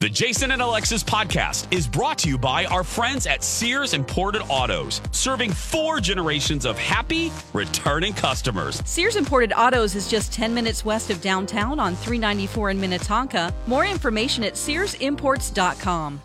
The Jason and Alexis podcast is brought to you by our friends at Sears Imported Autos, serving four generations of happy, returning customers. Sears Imported Autos is just 10 minutes west of downtown on 394 in Minnetonka. More information at SearsImports.com.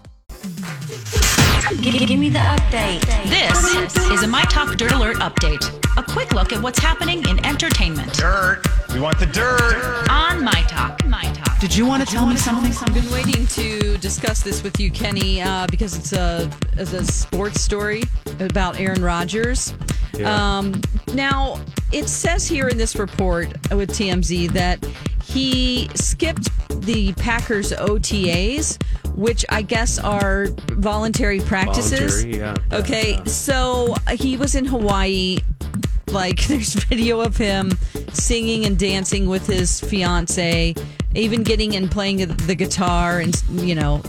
Give, give me the update. This is a My Talk Dirt Alert update. A quick look at what's happening in entertainment Dirt. We want the dirt. on My Talk. My Talk. Did you want to tell me something? I've been waiting to discuss this with you, Kenny, uh, because it's a, it's a sports story about Aaron Rodgers. Um, now, it says here in this report with TMZ that he skipped the Packers OTAs, which I guess are voluntary practices. Voluntary, yeah. Okay, Yeah. so uh, he was in Hawaii. Like, there's video of him singing and dancing with his fiance, even getting and playing the guitar, and you know,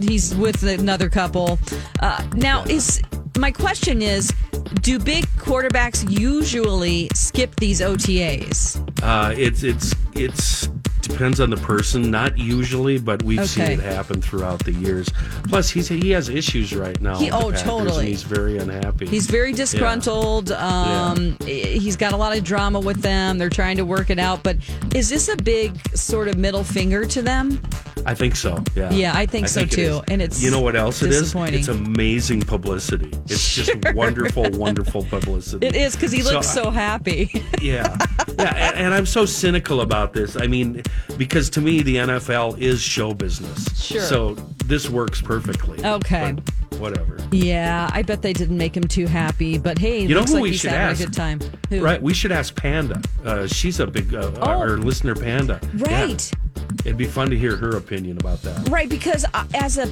he's with another couple. Uh, now, is my question is, do big quarterbacks usually skip these OTAs? Uh, it's it's it's depends on the person. Not usually, but we've seen it happen throughout the years. Plus, he's he has issues right now. He- oh, Packers, totally. He's very unhappy. He's very disgruntled. Um, He's got a lot of drama with them. They're trying to work it out. But is this a big sort of middle finger to them? I think so. Yeah. Yeah, I think so, it too. is. And it's you know what else it is? It's amazing publicity. It's just wonderful, wonderful publicity. It is because he looks so, I- happy. yeah, yeah, and, and I'm so cynical about this. I mean, because to me, the NFL is show business. Sure. So this works perfectly. Okay. Whatever. yeah, I bet they didn't make him too happy. But hey, You know who like we should ask? a good time. Who? Right. We should ask Panda. Uh, she's a big uh, Oh. our listener, Panda. Yeah. Right. It'd be fun to hear her opinion about that. Right, because as a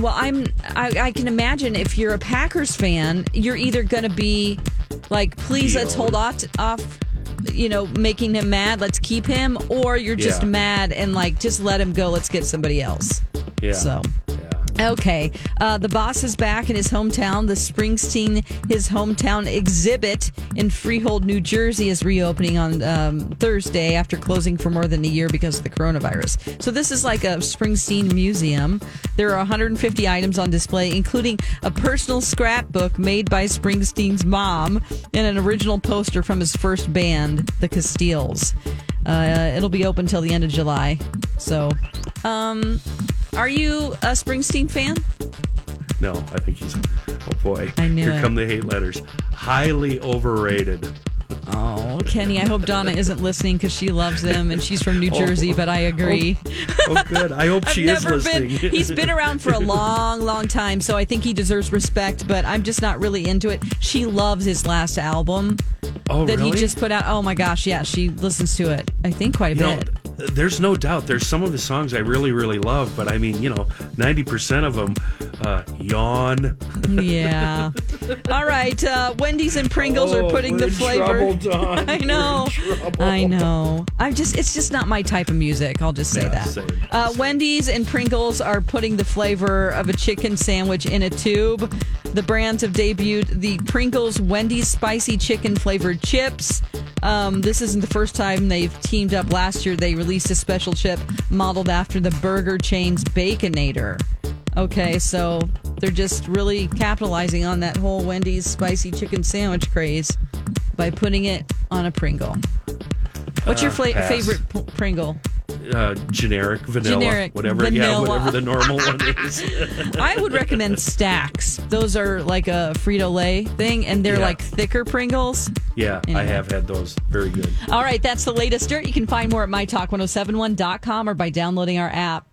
well, I'm I, I can imagine if you're a Packers fan, you're either going to be like, please let's hold off off, you know, making him mad. Let's keep him, or you're just Yeah. mad and like just let him go. Let's get somebody else. Yeah. So. Okay. Uh, the boss is back in his hometown. The Springsteen, his hometown exhibit in Freehold, New Jersey, is reopening on um, Thursday after closing for more than a year because of the coronavirus. So, this is like a Springsteen museum. There are 150 items on display, including a personal scrapbook made by Springsteen's mom and an original poster from his first band, the Castiles. Uh, it'll be open till the end of July. So, um, are you a Springsteen fan? No, I think he's. Oh boy. I knew Here it. come the hate letters. Highly overrated. Oh, Kenny, I hope Donna isn't listening because she loves him and she's from New oh. Jersey, but I agree. Oh, oh good. I hope she is listening. been. He's been around for a long, long time, so I think he deserves respect. But I'm just not really into it. She loves his last album oh, that really? he just put out. Oh my gosh, yeah, she listens to it. I think quite a You know, bit. There's no doubt. There's some of the songs I really, really love, but I mean, you know, 90% of them, uh, yawn. Yeah. All right. Uh, Wendy's and Pringles Oh, are putting the flavor. trouble. I know. We're in trouble. I know. I'm just. It's just not my type of music. I'll just say Yeah, that. same, Uh, same. Wendy's and Pringles are putting the flavor of a chicken sandwich in a tube. The brands have debuted the Pringles Wendy's spicy chicken flavored chips. Um, this isn't the first time they've teamed up. Last year, they released a special chip modeled after the burger chain's Baconator. Okay, so they're just really capitalizing on that whole Wendy's spicy chicken sandwich craze by putting it on a Pringle. What's your Uh, fla- favorite p- Pringle? Uh, generic, vanilla, Generic, whatever. Yeah, whatever the normal one is. I would recommend Stacks. Those are like a Frito Lay thing, and they're Yeah. like thicker Pringles. Yeah, I have had those. Very good. All right, that's the latest dirt. You can find more at mytalk1071.com or by downloading our app.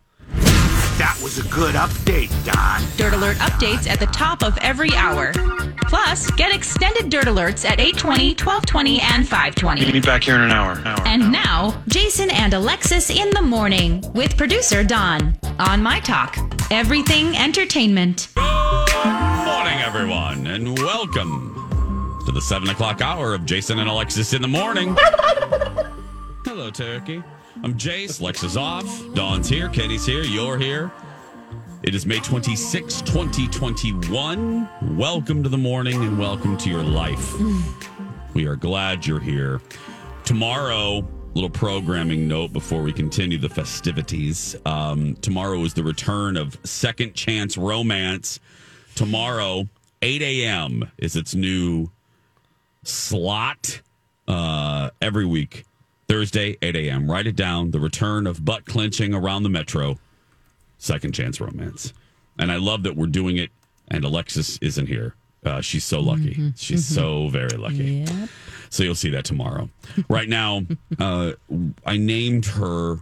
That was a good update, Dawn. Dirt Alert updates at the top of every hour. Plus, get extended Dirt Alerts at 820, 1220, and 520. Meet back here in an hour. hour. And now, Jason and Alexis in the morning with producer Dawn on My Talk. Everything Entertainment. Good Morning, everyone, and welcome to the seven o'clock hour of Jason and Alexis in the morning. Hello, Turkey. I'm Jace. Lex is off. Dawn's here. Kenny's here. You're here. It is May 26, 2021. Welcome to the morning and welcome to your life. We are glad you're here. Tomorrow, little programming note before we continue the festivities. Um, tomorrow is the return of Second Chance Romance. Tomorrow, 8 a.m. is its new slot uh, every week. Thursday, 8 a.m. Write it down. The return of butt clenching around the metro. Second Chance Romance. And I love that we're doing it, and Alexis isn't here. Uh, she's so lucky. She's so very lucky. So you'll see that tomorrow. right now, uh, I named her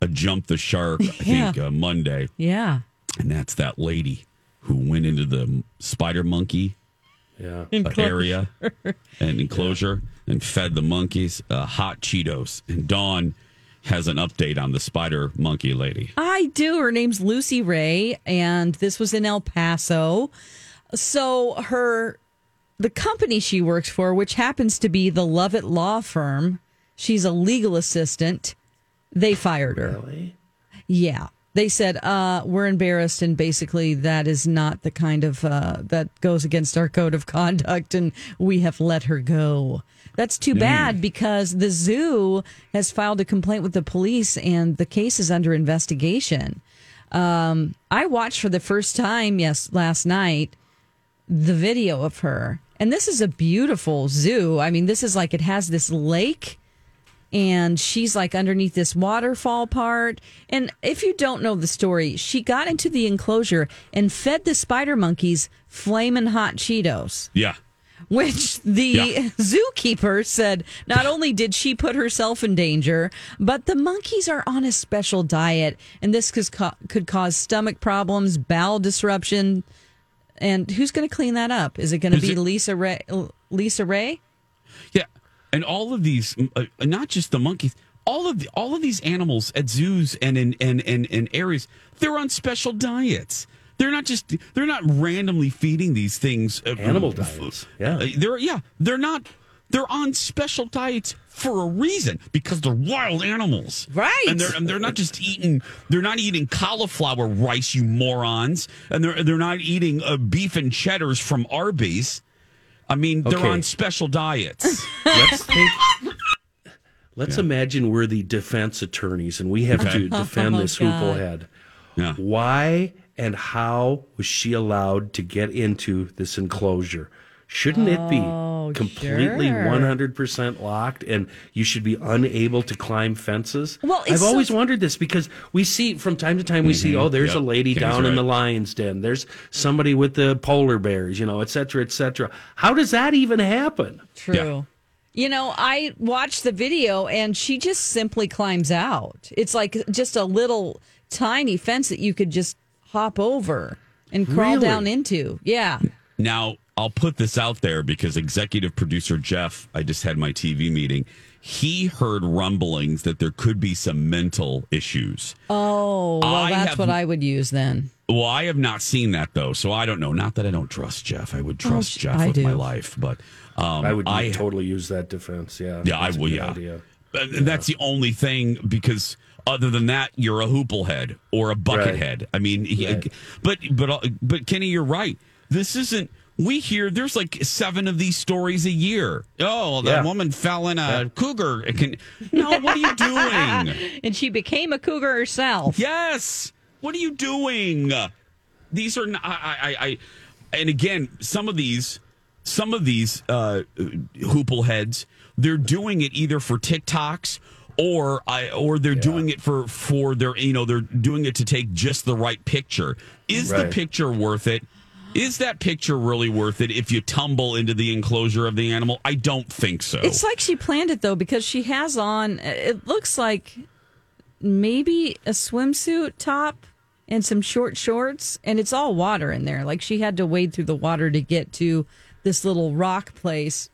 a jump the shark, I think, uh, Monday. Yeah. And that's that lady who went into the spider monkey Yeah. uh, area and enclosure and fed the monkeys uh, hot Cheetos. And Dawn has an update on the spider monkey lady. I do. Her name's Lucy Ray, and this was in El Paso. So her the company she works for, which happens to be the Lovett Law Firm, she's a legal assistant. They fired her. Really? Yeah. They said, uh, we're embarrassed, and basically, that is not the kind of uh, that goes against our code of conduct, and we have let her go. That's too bad because the zoo has filed a complaint with the police, and the case is under investigation. Um, I watched for the first time, yes, last night, the video of her. And this is a beautiful zoo. I mean, this is like it has this lake and she's like underneath this waterfall part. And if you don't know the story, she got into the enclosure and fed the spider monkeys flamin' hot Cheetos, Yeah. which the Yeah. zookeeper said not only did she put herself in danger, but the monkeys are on a special diet and this could, ca- could cause stomach problems, bowel disruption. And who's going to clean that up? Is it going to be it- Lisa Ray? Lisa Ray? Yeah. And all of these, uh, not just the monkeys, all of the, all of these animals at zoos and in and and in areas, they're on special diets. They're not just they're not randomly feeding these things uh, Animal f- diets, yeah. Uh, they're yeah, they're not they're on special diets for a reason because they're wild animals. Right. And they're and they're not just eating they're not eating cauliflower rice, you morons. And they're they're not eating uh, beef and cheddars from Arby's. I mean, they're Okay. on special diets. Let's think. Let's imagine we're the defense attorneys and we have Okay. to defend Oh, this God. hooplehead. Yeah. Why and how was she allowed to get into this enclosure? Shouldn't it be oh, completely sure. 100% locked and you should be unable to climb fences? Well, it's I've so- always wondered this because we see from time to time we see mm-hmm. oh there's Yep. a lady Kenny's down in the lion's den. There's somebody with the polar bears, you know, et cetera, et cetera. How does that even happen? True. Yeah. You know, I watched the video and she just simply climbs out. It's like just a little tiny fence that you could just hop over and crawl Really? down into. Yeah. Now, I'll put this out there because executive producer Jeff, I just had my TV meeting. He heard rumblings that there could be some mental issues. Oh, well, I that's have- what I would use then. Well, I have not seen that though, so I don't know. Not that I don't trust Jeff. I would trust sh- Jeff I with do. my life, but um, I would I totally use that defense. Yeah. Yeah, I That's a will. good Yeah. And that's the only thing because other than that, you're a hoople head or a bucket Right. head. I mean, he- Right. but but uh, but Kenny, you're right. This isn't. We hear there's like seven of these stories a year. Oh, the Yeah. woman fell in a cougar. It can no. What are you doing? And she became a cougar herself. Yes. What are you doing? These are not, I, I, I, and again, some of these, some of these uh, hoople heads, they're doing it either for TikToks or I or they're doing it for for their you know they're doing it to take just the right picture. Is the picture worth it? Is that picture really worth it if you tumble into the enclosure of the animal? I don't think so. It's like she planned it though because she has on. It looks like maybe a swimsuit top and some short shorts, and it's all water in there. Like she had to wade through the water to get to this little rock place.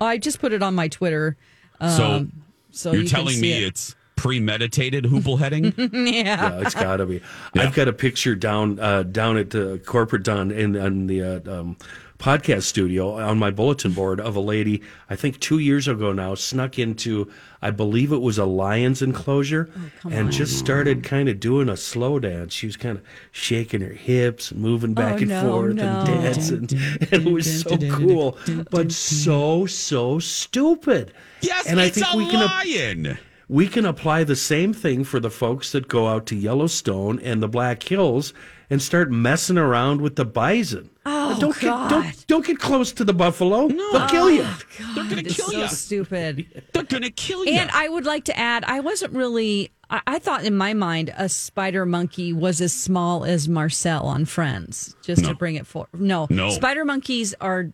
I just put it on my Twitter. so Um, so you're you telling me it. it's premeditated hoople heading? yeah. Yeah, it's got to be. I've got a picture down uh, down at the corporate down in, in the uh, um, podcast studio on my bulletin board of a lady. I think two years ago now snuck into. I believe it was a lion's enclosure and just started kind of doing a slow dance. She was kind of shaking her hips and moving back Oh, and no, forth no. and dancing. And it was so cool, but so so stupid. yes, and I think a we can. lion. We can apply the same thing for the folks that go out to Yellowstone and the Black Hills and start messing around with the bison. Oh, don't God. get don't don't get close to the buffalo. They'll kill you. Oh, They're going to kill so you. stupid. They're going to kill you. And I would like to add, I wasn't really. I, I thought in my mind a spider monkey was as small as Marcel on Friends. Just No. to bring it forward. No, No. spider monkeys are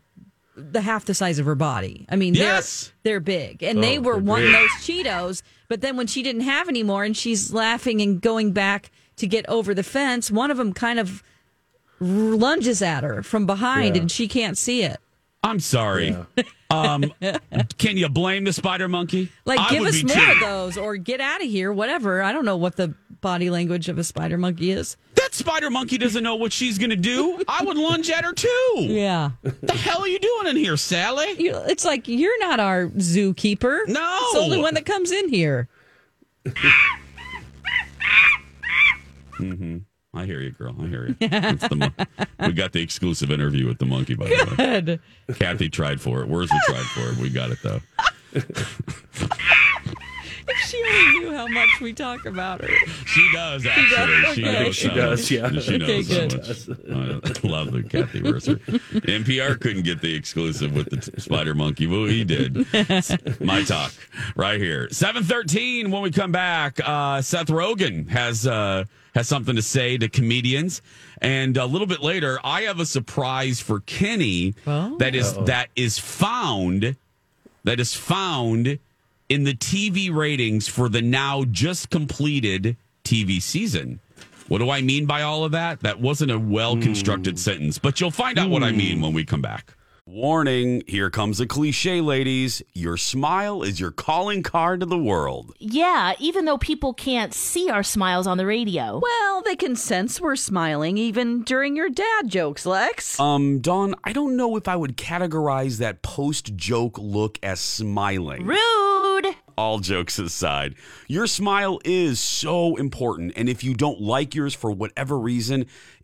the half the size of her body. I mean, Yes. they're they're big, and they Oh, were they're wanting big. those Cheetos. But then when she didn't have any more, and she's laughing and going back to get over the fence, one of them kind of lunges at her from behind, Yeah. and she can't see it. I'm sorry. Um, can you blame the spider monkey? Like, I give us be more too. of those, or get out of here. Whatever. I don't know what the body language of a spider monkey is. That spider monkey doesn't know what she's going to do. I would lunge at her too. Yeah. The hell are you doing in here, Sally? You, it's like you're not our zookeeper. No. It's the only one that comes in here. Mm-hmm. I hear you, girl. I hear you. It's the mon- we got the exclusive interview with the monkey, by the way. Good. Kathy tried for it. Where's we tried for it? We got it though. If she only knew how much we talk about her. She does actually. She, Okay. knows She so does, much. yeah. She knows Okay, so much. I love the Kathy Mercer. NPR couldn't get the exclusive with the t- spider monkey. but he did. My talk right here. Seven thirteen. When we come back, uh, Seth Rogen has uh, has something to say to comedians, and a little bit later, I have a surprise for Kenny that is that is found that is found in the TV ratings for the now just completed TV season. What do I mean by all of that? That wasn't a well constructed sentence, but you'll find out what I mean when we come back. Warning, here comes a cliche, ladies. Your smile is your calling card to the world. Yeah, even though people can't see our smiles on the radio. Well, they can sense we're smiling even during your dad jokes, Lex. Um, Dawn, I don't know if I would categorize that post joke look as smiling. Rude! All jokes aside, your smile is so important. And if you don't like yours for whatever reason,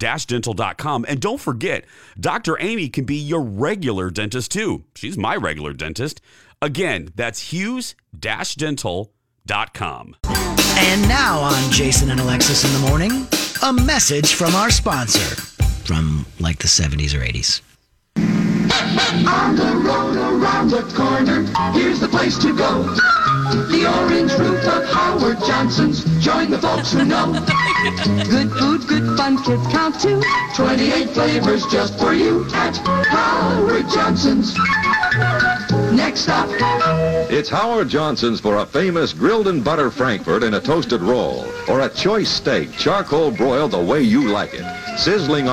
hughes-dental.com. And don't forget, Dr. Amy can be your regular dentist too. She's my regular dentist. Again, that's hughes-dental.com. And now on Jason and Alexis in the morning, a message from our sponsor from like the 70s or 80s. On the road around the corner, here's the place to go. The orange roof of Howard Johnson's. Join the folks who know. Good food, good fun, kids count too. 28 flavors just for you at Howard Johnson's. Next up. It's Howard Johnson's for a famous grilled and butter Frankfurt in a toasted roll, or a choice steak charcoal broiled the way you like it, sizzling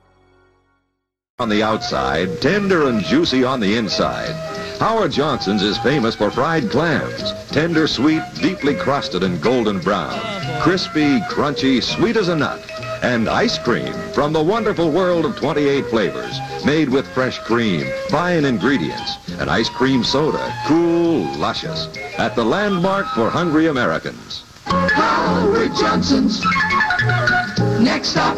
On the outside, tender and juicy on the inside. Howard Johnson's is famous for fried clams. Tender, sweet, deeply crusted and golden brown. Crispy, crunchy, sweet as a nut. And ice cream from the wonderful world of 28 flavors. Made with fresh cream, fine ingredients. An ice cream soda, cool, luscious. At the landmark for hungry Americans. Howard Johnson's. Next up.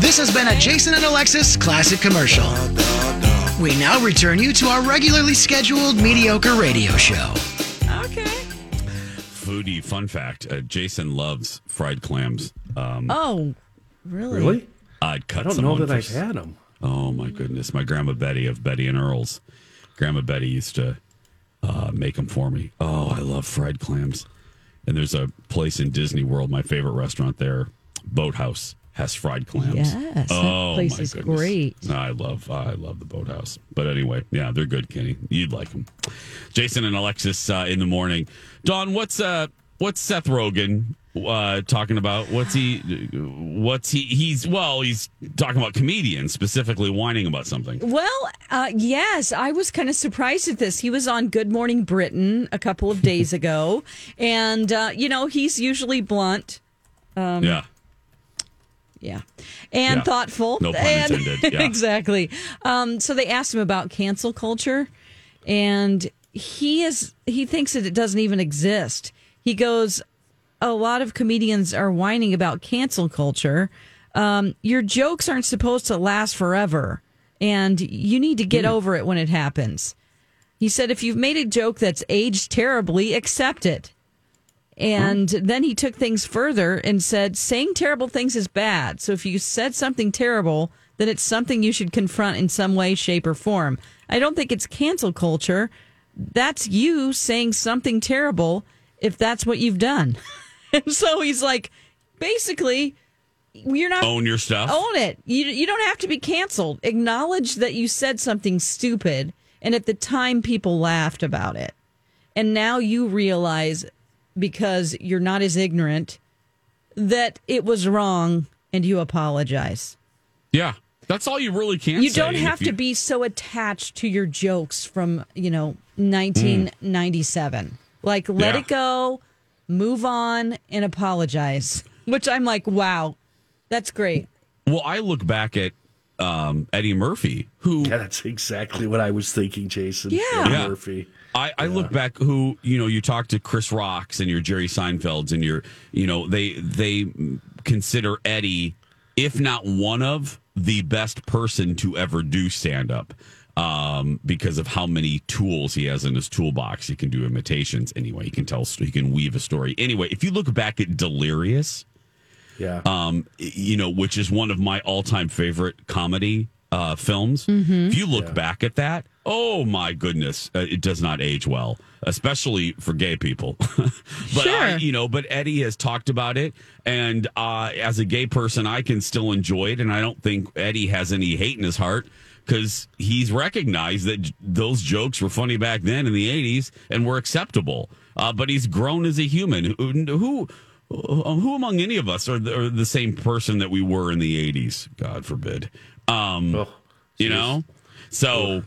This has been a Jason and Alexis classic commercial. We now return you to our regularly scheduled mediocre radio show. Okay. Foodie fun fact: uh, Jason loves fried clams. Um, Oh, really? Really? I'd cut. I don't know on that for I've s- them. Oh my goodness! My grandma Betty of Betty and Earl's. Grandma Betty used to uh, make them for me. Oh, I love fried clams. And there's a place in Disney World, my favorite restaurant there, Boathouse, has fried clams. Yes, oh, that place my is goodness. great. I love, I love the Boathouse. But anyway, yeah, they're good, Kenny. You'd like them. Jason and Alexis uh, in the morning. Dawn, what's uh, what's Seth Rogen uh, talking about? What's he? What's he? He's well, he's talking about comedians specifically whining about something. Well, uh, yes, I was kind of surprised at this. He was on Good Morning Britain a couple of days ago, and uh, you know he's usually blunt. Um, yeah. Yeah. And Yeah. thoughtful. No pun And- intended. Yeah. exactly. Um, so they asked him about cancel culture, and he is he thinks that it doesn't even exist. He goes, a lot of comedians are whining about cancel culture. Um, your jokes aren't supposed to last forever, and you need to get over it when it happens. He said, if you've made a joke that's aged terribly, accept it. And then he took things further and said, saying terrible things is bad. So if you said something terrible, then it's something you should confront in some way, shape, or form. I don't think it's cancel culture. That's you saying something terrible if that's what you've done. and so he's like, basically, you're not Own your stuff. Own it. You you don't have to be canceled. Acknowledge that you said something stupid, and at the time people laughed about it, and now you realize because you're not as ignorant that it was wrong, and you apologize. Yeah. That's all you really can you don't have you- to be so attached to your jokes from you know 1997. Like let Yeah. it go, move on, and apologize. Which I'm like, wow, that's great. Well, I look back at um, Eddie Murphy, who Yeah, that's exactly what I was thinking, Jason. Yeah. Eddie Yeah. Murphy. I, I look back who you know you talk to Chris Rocks and your Jerry Seinfelds and your you know they they consider Eddie if not one of the best person to ever do stand up um, because of how many tools he has in his toolbox. He can do imitations anyway. He can tell he can weave a story anyway. If you look back at Delirious, Yeah. um, you know, which is one of my all-time favorite comedy uh, films. Mm-hmm. If you look back at that, oh my goodness, uh, it does not age well, especially for gay people. but I, Sure. you know, but Eddie has talked about it, and uh, as a gay person, I can still enjoy it, and I don't think Eddie has any hate in his heart. Because he's recognized that j- those jokes were funny back then in the 80s and were acceptable. uh, but he's grown as a human. Who, who, who among any of us are the, are the same person that we were in the '80s? God forbid. Um, you know, so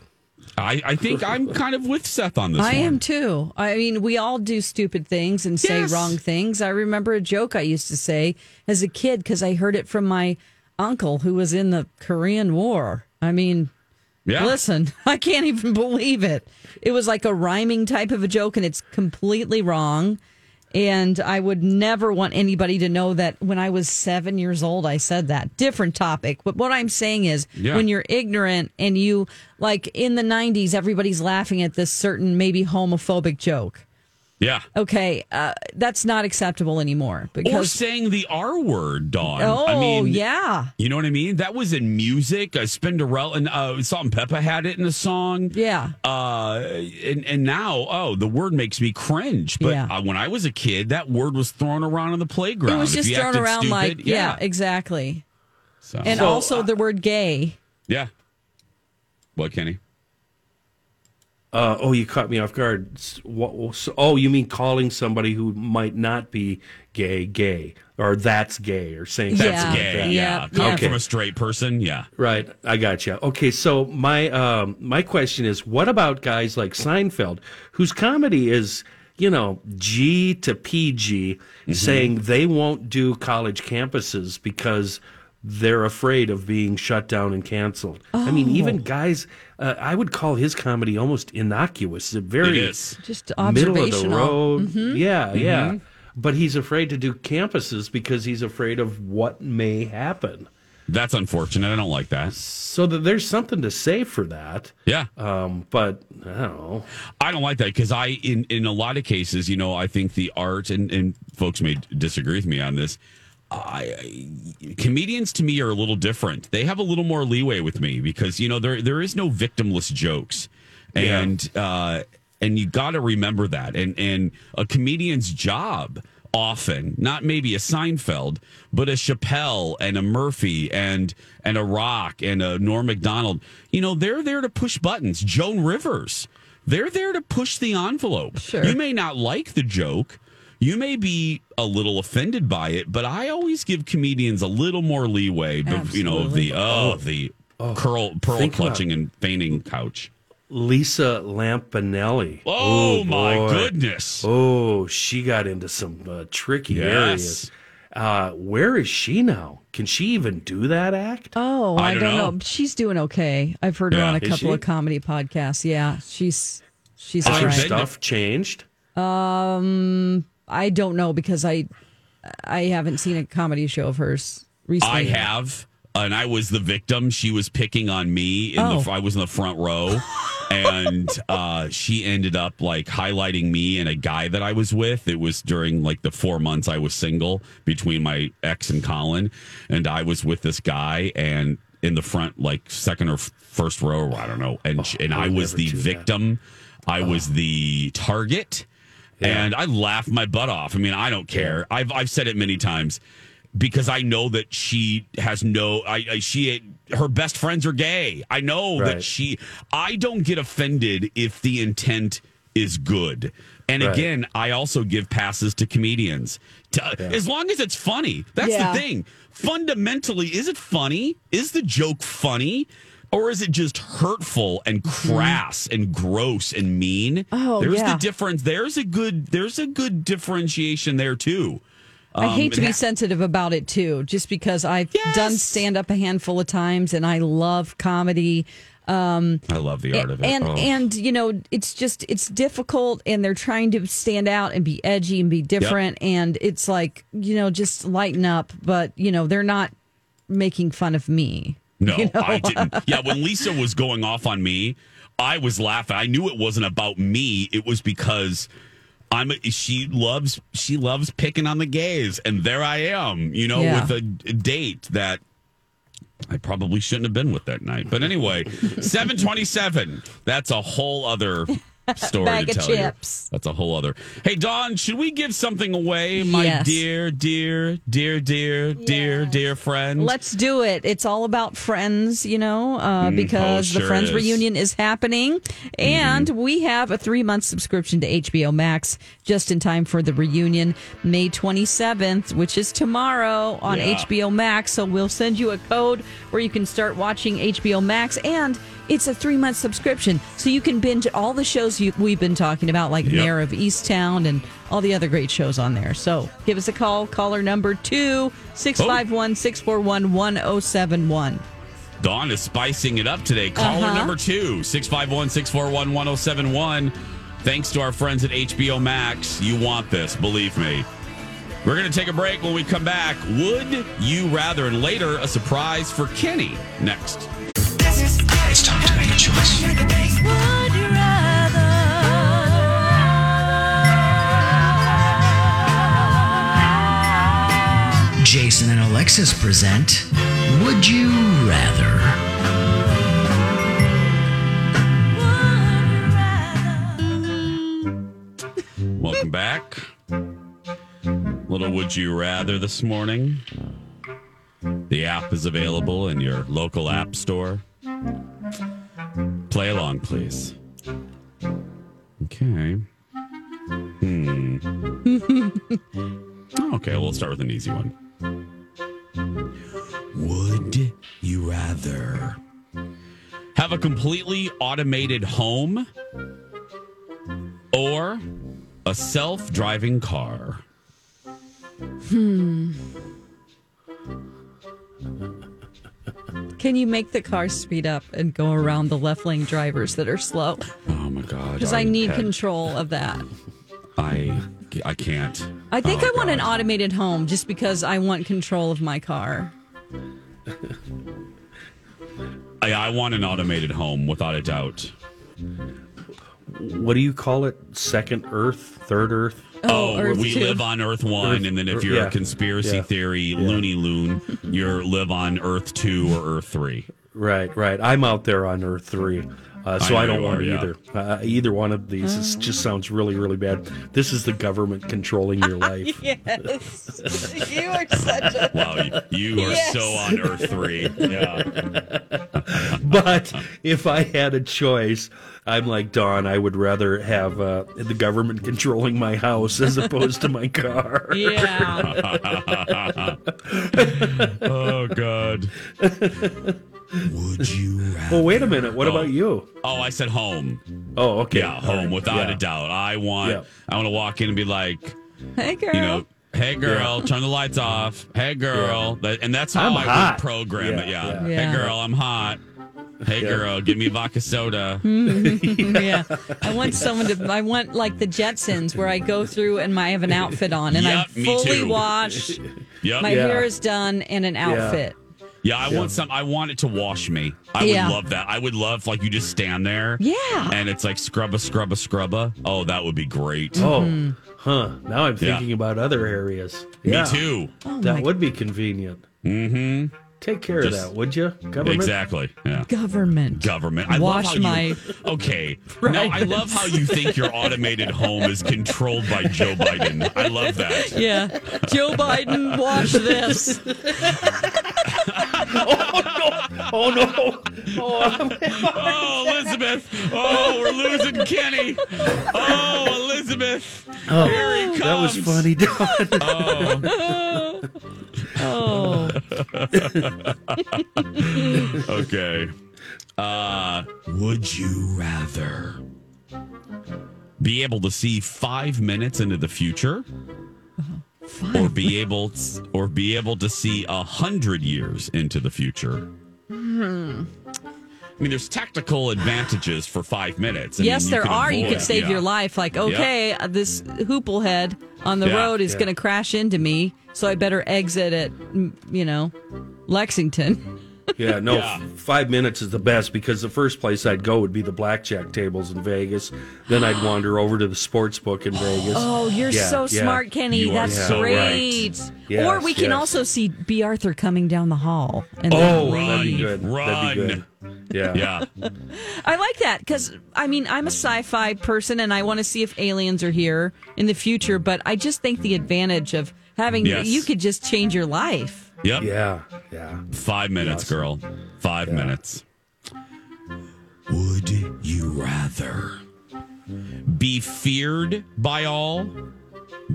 I, I think I'm kind of with Seth on this. I one. am too. I mean, we all do stupid things and say Yes. wrong things. I remember a joke I used to say as a kid because I heard it from my uncle who was in the Korean War. I mean, Yeah. listen, I can't even believe it. It was like a rhyming type of a joke, and it's completely wrong. And I would never want anybody to know that when I was seven years old, I said that. Different topic. But what I'm saying is, Yeah. when you're ignorant and you, like in the 90s, everybody's laughing at this certain, maybe homophobic joke. Yeah. Okay, uh, that's not acceptable anymore Or because. saying the R word, Dawn. oh, I mean, yeah. You know what I mean? That was in music. Uh, Spinderella and uh, Salt-N-Pepa had it in a song. Yeah. Uh, and and now, oh, the word makes me cringe. But Yeah. uh, when I was a kid, that word was thrown around on the playground. It was just thrown around stupid, like, yeah, exactly. So, And So, also the word gay. yeah. What, Kenny? Uh, oh, you caught me off guard. What- so- oh, you mean calling somebody who might not be gay gay, or that's gay, or saying That's something gay. like that. Yeah. Coming Okay. from a straight person. Yeah. Right, I got you. Okay, so my um, my question is, what about guys like Seinfeld, whose comedy is, you know, G to PG, Mm-hmm. saying they won't do college campuses because they're afraid of being shut down and canceled. I mean, even Oh. guys, uh, I would call his comedy almost innocuous. It's Very It is. Just middle of the observational. road. Mhm. Yeah, yeah. Mhm. But he's afraid to do campuses because he's afraid of what may happen. That's unfortunate. I don't like that. So that there's something to say for that. Yeah. Um, but I don't know. I don't like that because I, in in a lot of cases, you know, I think the art and and folks may disagree with me on this. I, I comedians to me are a little different. They have a little more leeway with me because you know there there is no victimless jokes, Yeah. and uh, and you got to remember that. And and a comedian's job often not maybe a Seinfeld, but a Chappelle and a Murphy and and a Rock and a Norm Macdonald. You know they're there to push buttons. Joan Rivers. They're there to push the envelope. Sure. You may not like the joke. You may be a little offended by it, but I always give comedians a little more leeway. But, you know, of the oh, the curl pearl Think clutching and feigning couch. Lisa Lampanelli. Oh, my goodness. Oh, she got into some uh, tricky Yes. areas. Uh, where is she now? Can she even do that act? Oh, I I, don't don't know. know. She's doing okay. I've heard her on a Is couple she? of comedy podcasts. Yeah, she's she's Has all her right. stuff changed? Um, I don't know because I I haven't seen a comedy show of hers recently. I have, and I was the victim. She was picking on me. In Oh. the, I was in the front row, and uh, she ended up like highlighting me and a guy that I was with. It was during like the four months I was single between my ex and Colin, and I was with this guy and in the front, like second or f- first row, I don't know, and sh and I I was the do that. victim. I was the target. And I laugh my butt off. I mean, I don't care. I've I've said it many times because I know that she has no. I, I she her best friends are gay. I know Right. that she. I don't get offended if the intent is good. And Right. again, I also give passes to comedians. To, uh, As long as it's funny. That's Yeah. the thing. Fundamentally, is it funny? Is the joke funny? Or is it just hurtful and crass and gross and mean? Mm-hmm. Oh, there's yeah. the difference. There's a good there's a good differentiation there too. I Um, hate to be ha- sensitive about it too, just because I've Yes. done stand up a handful of times and I love comedy. Um, I love the art of it. and Oh. and you know it's just it's difficult and they're trying to stand out and be edgy and be different and it's like you know just lighten up but you know they're not making fun of me No, you know? I didn't. Yeah, when Lisa was going off on me, I was laughing. I knew it wasn't about me. It was because I'm. a, She loves. She loves picking on the gays, and there I am. You know, Yeah. with a, date that I probably shouldn't have been with that night. But anyway, seven twenty-seven. That's a whole other story Bag to of tell chips. you. That's a whole other. Hey, Dawn, should we give something away, my Yes. dear, dear, dear, dear, dear, dear friend? Let's do it. It's all about friends, you know, uh, Mm, because oh, the Friends is. Mm-hmm. reunion is happening. And we have a three month subscription to HBO Max just in time for the reunion, May 27th, which is tomorrow on Yeah. HBO Max. So we'll send you a code where you can start watching HBO Max. And it's a three month subscription. So you can binge all the shows you, we've been talking about, like Yep. Mare of Easttown and all the other great shows on there. So give us a call. Caller number two, 651 641 1071. Dawn is spicing it up today. Caller Uh-huh. number two, 651 641 1071. Thanks to our friends at HBO Max. You want this, believe me. We're going to take a break when we come back. Would you rather? And later, a surprise for Kenny next. It's time to make a choice. Jason and Alexis present Would You Rather? Welcome back. Little Would You Rather this morning. The app is available in your local app store. Play along, please. Okay. Hmm. okay, we'll start with an easy one. You have a completely automated home or a self driving car? Hmm. Can you make the car speed up and go around the left lane drivers that are slow? Oh my god! Because I need had- control of that. I I can't. I think Oh, I want an automated home just because I want control of my car. I, I want an automated home without a doubt. What do you call it? Second Earth, third Earth? Oh, oh we live on Earth One, Earth- and then if you're yeah. a conspiracy Yeah. theory loony loon, you live on Earth Two or Earth Three. Right, right. I'm out there on Earth three, uh, so I I, don't want are, yeah. either. Uh, either one of these. It just sounds really, really bad. This is the government controlling your life. yes. You are such a. Wow, you, you are Yes. so on Earth Three. Yeah. but if I had a choice, I'm like Don. I would rather have uh, the government controlling my house as opposed to my car. Yeah. oh God. Would you? Well, wait a minute. What Oh. about you? Oh, I said home. Oh, okay. Yeah, All home right. without Yeah. a doubt. I want. Yeah. I want to walk in and be like, Hey, girl. you know, hey girl, turn the lights off. Hey girl, That- and that's how I'm I hot. would program it. Yeah, Yeah. yeah. Hey girl, I'm hot. Hey Yeah. girl, give me vodka soda. Mm-hmm. yeah. I want someone to, I want like the Jetsons where I go through and I have an outfit on and Yep, I'm fully too. washed. Yep. My Yeah. hair is done and an outfit. Yeah, I want some. I want it to wash me. I Yeah. would love that. I would love like you just stand there. Yeah. And it's like scrubba, scrubba, scrubba. Oh, that would be great. Oh, huh. Now I'm Yeah. thinking about other areas. Me too. Oh that would be convenient. Mm-hmm. Take care Just- of that, would you? Government. Exactly. Yeah. Government. Government. I Wash love how my- You, okay. No, I love how you think your automated home is controlled by Joe Biden. I love that. Yeah. Joe Biden, wash this. Oh no! Oh, I'm- Oh, Elizabeth. Oh, we're losing Kenny. Oh, Elizabeth. oh, Here he that was funny, Dawn. Oh. Oh. okay. Uh, would you rather be able to see five minutes into the future, or be able or be able to see a hundred years into the future? Hmm. I mean, there's tactical advantages for five minutes. I yes, mean, there can are. you could save yeah. your life. Like, okay, uh, this hoople head on the Yeah, road is yeah. going to crash into me, so I better exit at, you know, Lexington. Yeah, no, Yeah. f- five minutes is the best because the first place I'd go would be the blackjack tables in Vegas. Then I'd wander over to the sports book in Vegas. Oh, you're Yeah, so yeah. smart, Kenny. You are That's so great. right. Yes, or we can yes. also see Bea Arthur coming down the hall. And Oh, then that'd be good. Run. That'd be good. Yeah. Yeah. I like that because I mean I'm a sci-fi person and I want to see if aliens are here in the future. But I just think the advantage of having Yes. you could just change your life. Yep. Yeah. Yeah. Five minutes, girl. Five minutes. Would you rather be feared by all,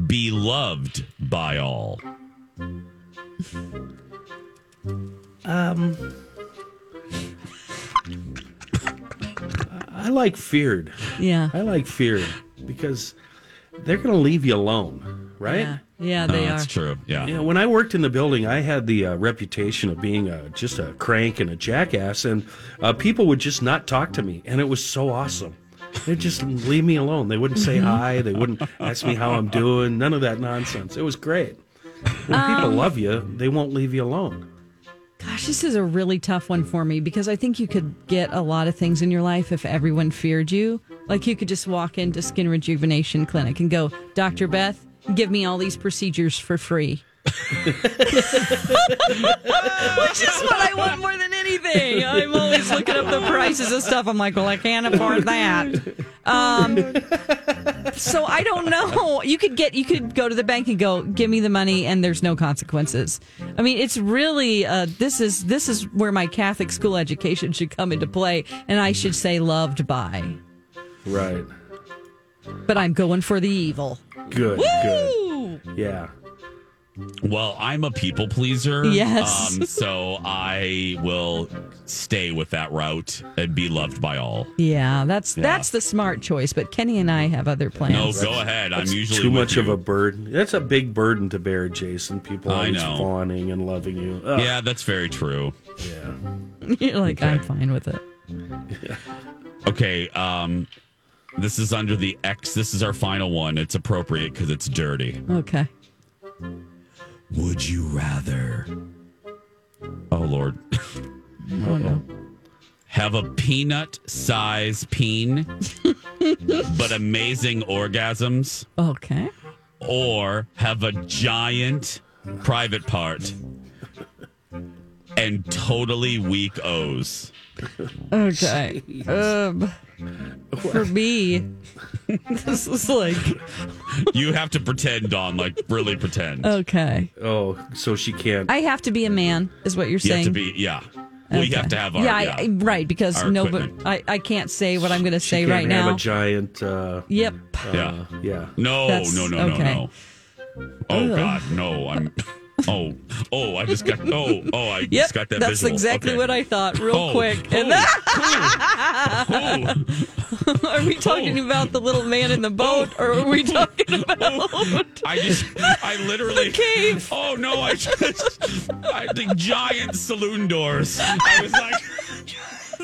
be loved by all? Um, I like feared. Yeah. I like feared because they're going to leave you alone, right? Yeah, yeah they Oh, that's are. true. Yeah. You know, when I worked in the building, I had the uh, reputation of being a, just a crank and a jackass, and uh, people would just not talk to me, and it was so awesome. They'd just leave me alone. They wouldn't say hi. They wouldn't ask me how I'm doing. None of that nonsense. It was great. When people Um, love you, they won't leave you alone. Gosh, this is a really tough one for me because I think you could get a lot of things in your life if everyone feared you. Like you could just walk into Skin Rejuvenation Clinic and go, Dr. Beth, give me all these procedures for free. Which is what I want more than anything. I'm always looking up the prices of stuff. I'm like, well, I can't afford that. Um, so I don't know. You could get, you could go to the bank and go, give me the money, and there's no consequences. I mean, it's really, uh, this is this is where my Catholic school education should come into play, and I should say loved by. Right. But I'm going for the evil. Good. Woo! Good. Yeah. Well, I'm a people pleaser. Yes. Um, so I will stay with that route and be loved by all. Yeah, that's Yeah. that's the smart choice. But Kenny and I have other plans. No, go ahead. I'm usually too with much of a burden. That's a big burden to bear, Jason. People I always know. fawning and loving you. Ugh. Yeah, that's very true. Yeah. You're like, I'm fine with it. Okay, um this is under the X. This is our final one. It's appropriate because it's dirty. Okay. Would you rather? Oh Lord. Oh no. Have a peanut size peen, but amazing orgasms, Okay. or have a giant private part and totally weak O's? Okay. Um, for me, this is like You have to pretend, Dawn, like really pretend. okay. Oh, so she can't. I have to be a man, is what you're you saying. have to be, yeah. Well, you Okay. have to have our, yeah, yeah. I, I- right because our no, but equipment. I, I can't say what I'm going to say can't right have now. a giant. Uh, Yep. uh, Yeah. Yeah. No, That's- no, no, okay. no, no. Oh Ugh. God, no! I'm. Oh, oh! I just got. Oh, oh! I Yep, just got that. that's visual. exactly Okay. what I thought, real Oh, quick. Oh, and that. Oh. are we talking oh. about the little man in the boat, or are we talking about? I just. I literally. The cave. Oh no! I just. I the giant saloon doors. I was like.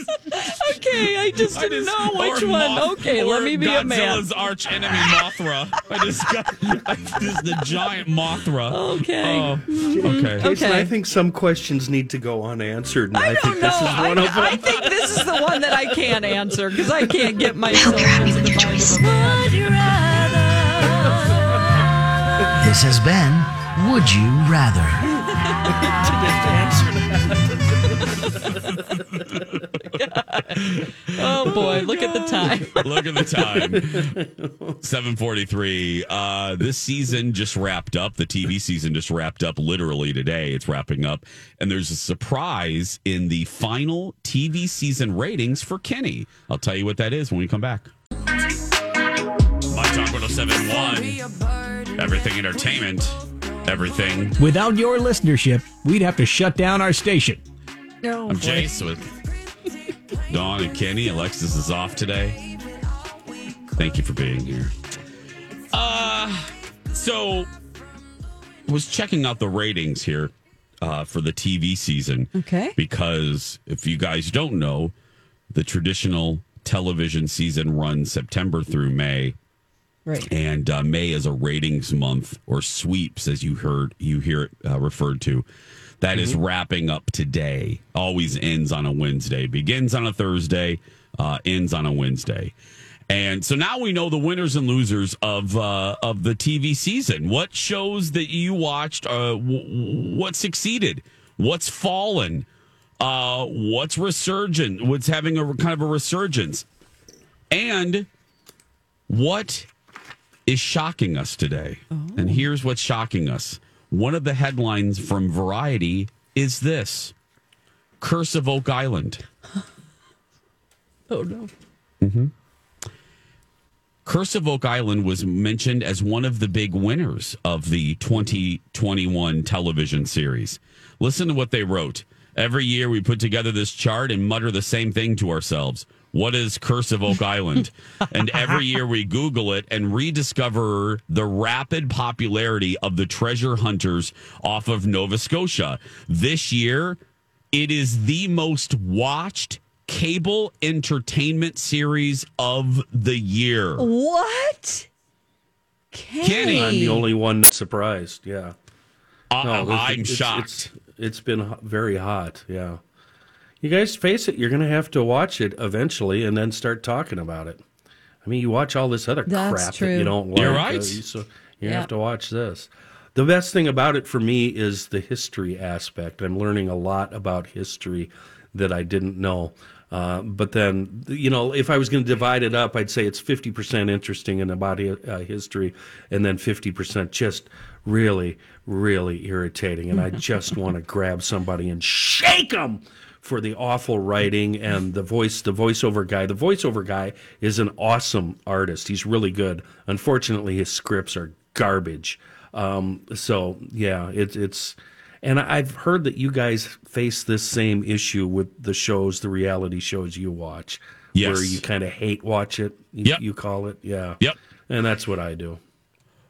okay, I just I didn't just- know which or one. Moth- okay, let me be a man. Godzilla's arch enemy Mothra. I just got. I, this is the giant Mothra. Okay. Oh, Mhm. okay. Jason, Okay. I think some questions need to go unanswered, and I, I don't think know. this is I, one of them. I think this is the one that I can't answer because I can't get myself into the mind of a man. Would you rather? This has been Would You Rather? Oh boy, look at the time. Look at the time. 743. Uh, this season just wrapped up. The TV season just wrapped up literally today. It's wrapping up. And there's a surprise in the final TV season ratings for Kenny. I'll tell you what that is when we come back. My Talk 1071. Everything entertainment. Everything. Without your listenership, we'd have to shut down our station. No, I'm Jace with Dawn and Kenny. Alexis is off today. Thank you for being here. Uh, so was checking out the ratings here uh, for the TV season. Okay. Because if you guys don't know, the traditional television season runs September through May. Right. And uh, May is a ratings month or sweeps, as you heard you hear it uh, referred to. That is wrapping up today. Always ends on a Wednesday. Begins on a Thursday. Uh, ends on a Wednesday. And so now we know the winners and losers of uh, of the TV season. What shows that you watched? Uh, w- what succeeded? What's fallen? Uh, what's resurgent? What's having a kind of a resurgence? And what is shocking us today? And here's what's shocking us. One of the headlines from Variety is this Curse of Oak Island. Oh no. Mm-hmm. Curse of Oak Island was mentioned as one of the big winners of the 2021 television series. Listen to what they wrote. Every year we put together this chart and mutter the same thing to ourselves. What is Curse of Oak Island? and every year we Google it and rediscover the rapid popularity of the treasure hunters off of Nova Scotia. This year, it is the most watched cable entertainment series of the year. What? Kenny. I'm the only one that's surprised. Yeah. Uh, I- it's- I'm it's- shocked. It's, it's been very hot. Yeah. You guys face it. You're going to have to watch it eventually and then start talking about it. I mean, you watch all this other That's crap that you don't like. You're uh, right. you- so you Yeah. have to watch this. The best thing about it for me is the history aspect. I'm learning a lot about history that I didn't know. Uh, but then, you know, if I was going to divide it up, I'd say it's 50% interesting and about hi- uh, history, and then 50% just really, really irritating. And I just want to grab somebody and shake them for the awful writing and the voice, the voiceover guy. The voiceover guy is an awesome artist. He's really good. Unfortunately, his scripts are garbage. Um, so yeah, it's it's, and I've heard that you guys face this same issue with the shows, the reality shows you watch, Yes. where you kind of hate watch it. You, Yep. you call it, yeah, Yep. and that's what I do.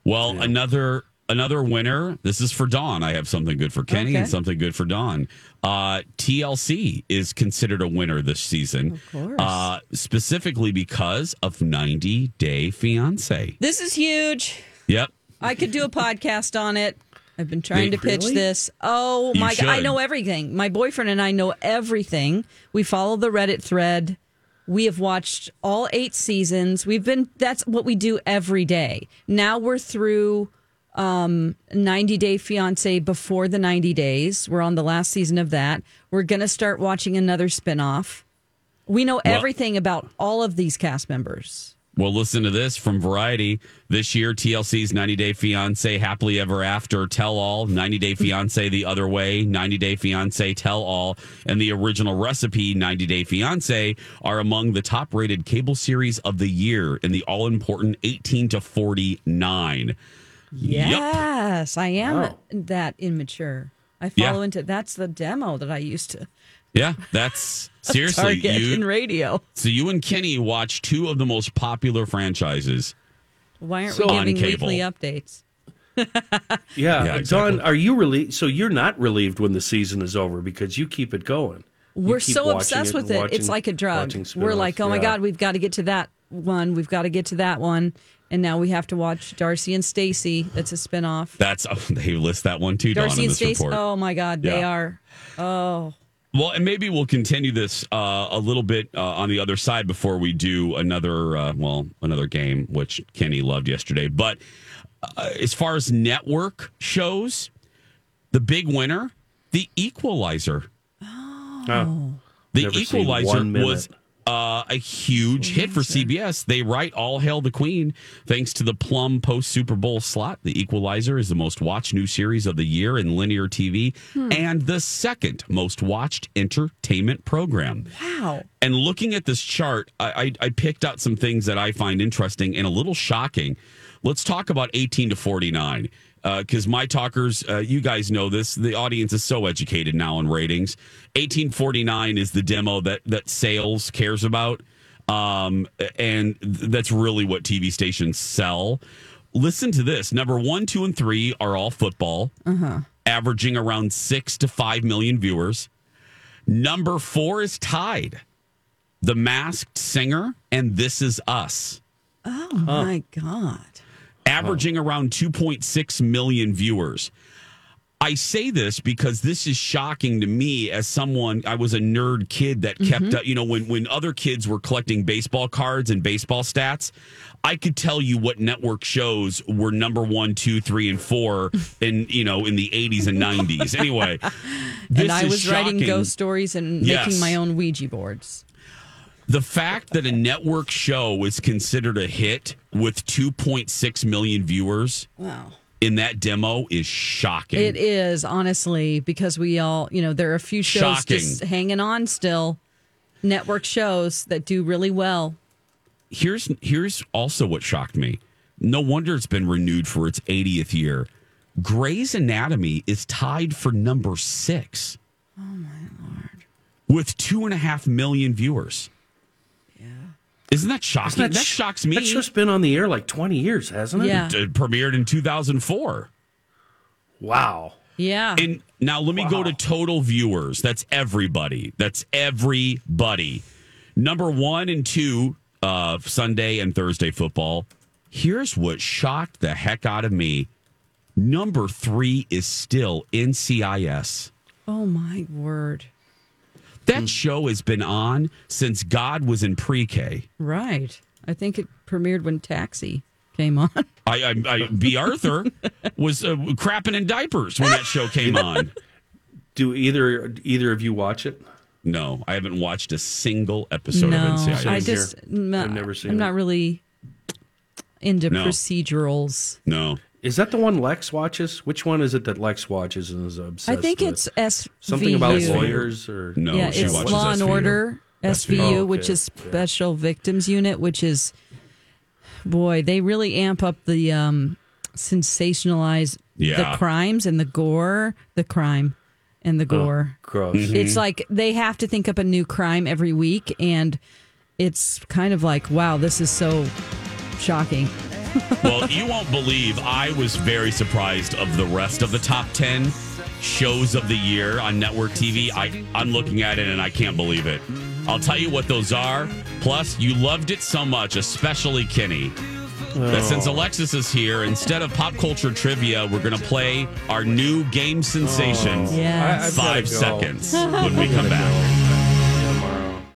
Well, another another winner. This is for Dawn. I have something good for Kenny Okay. and something good for Dawn. Uh, TLC is considered a winner this season, Of course. uh, specifically because of 90 Day Fiance. This is huge. Yep. I could do a podcast on it. I've been trying Wait, to pitch really? this. Oh You my god, I know everything. My boyfriend and I know everything. We follow the Reddit thread. We have watched all 8 seasons. We've been that's what we do every day. Now we're through um 90 Day Fiance before the 90 days. We're on the last season of that. We're going to start watching another spinoff. We know Well- everything about all of these cast members. Well, listen to this from Variety. This year, TLC's 90 Day Fiance Happily Ever After Tell All, 90 Day Fiance The Other Way, 90 Day Fiance Tell All, and the original recipe 90 Day Fiance are among the top rated cable series of the year in the all important 18 to 49. Yep. Yes, I am Wow. that immature. I Yeah. follow into that's the demo that I used to Yeah, that's seriously target in radio. So you and Kenny watch two of the most popular franchises. Why aren't So- we On giving cable. weekly updates? Yeah, Yeah, exactly. Dawn, are you relieved? So you're not relieved when the season is over because you keep it going. We're so watching obsessed with it. watching- it's like a drug. We're like, oh my Yeah. god, we've got to get to that one. We've got to get to that one. And now we have to watch Darcy and Stacy. That's a spinoff. That's oh, they list that one too. Darcy in and Stacy. Oh my god, they are. Oh, Well, and maybe we'll continue this uh, a little bit uh, on the other side before we do another, uh, well, another game, which Kenny loved yesterday. But uh, as far as network shows, the big winner, The Equalizer. Oh, The Never Equalizer one minute. was uh, a huge hit for CBS. They write "All Hail the Queen" thanks to the Plum post Super Bowl slot. The Equalizer is the most watched new series of the year in linear TV and the second most watched entertainment program. wow. And looking at this chart, I, I, I picked out some things that I find interesting and a little shocking. Let's talk about 18 to 49. Because my talkers, uh, you guys know this. The audience is so educated now in ratings. 1849 is the demo that that sales cares about, um, and that's really what TV stations sell. Listen to this: number one, two, and three are all football, averaging around six to five million viewers. Number four is tied. The Masked Singer and This Is Us, Oh my god. Averaging around 2.6 million viewers. I say this because this is shocking to me as someone I was a nerd kid that kept Mhm. up, you know, when when other kids were collecting baseball cards and baseball stats, I could tell you what network shows were number one, two, three, and four in you know in the eighties and nineties. Anyway, this and I was writing ghost stories and Yes. making my own Ouija boards. The fact that a network show is considered a hit with 2.6 million viewers Wow. in that demo is shocking. It is honestly because we all, you know, there are a few shows Shocking. just hanging on still, network shows that do really well. here's here's also what shocked me. No wonder it's been renewed for its 80th year. Grey's Anatomy is tied for number six. Oh my lord! With two and a half million viewers. Yeah, isn't that shocking? Isn't that, sh- shocks me. That show's been on the air like 20 years, hasn't it? Yeah. It premiered in 2004. Wow. Yeah. And now let me go to total viewers. That's everybody. That's everybody. Number one and two, of Sunday and Thursday football. Here's what shocked the heck out of me. Number three is still NCIS. Oh my word! That show has been on since God was in pre-K. Right. I think it premiered when Taxi came on. I, I, I Bea Arthur was uh, crapping in diapers when that show came on. Do either either of you watch it? No, I haven't watched a single episode no, of NCIS. I just I've never seen I'm it. not really into No. procedurals. No. Is that the one Lex watches? Which one is it that Lex watches and is obsessed with? I think with? it's S something about VU. lawyers or No, yeah, she it's watches Law and SVU. Order SVU, Oh, okay. which is Special Victims Unit, which is boy, they really amp up the um, sensationalize Yeah. the crimes and the gore, the crime and the gore. gross. Mm-hmm. It's like they have to think up a new crime every week, and it's kind of like, wow, this is so shocking. Well, you won't believe I was very surprised of the rest of the top 10 shows of the year on network TV. I, I'm looking at it and I can't believe it. I'll tell you what those are. Plus, you loved it so much, especially Kenny. That oh. since Alexis is here, instead of pop culture trivia, we're going to play our new game sensation. Oh. Yes. I- I've Five go. seconds when we come back.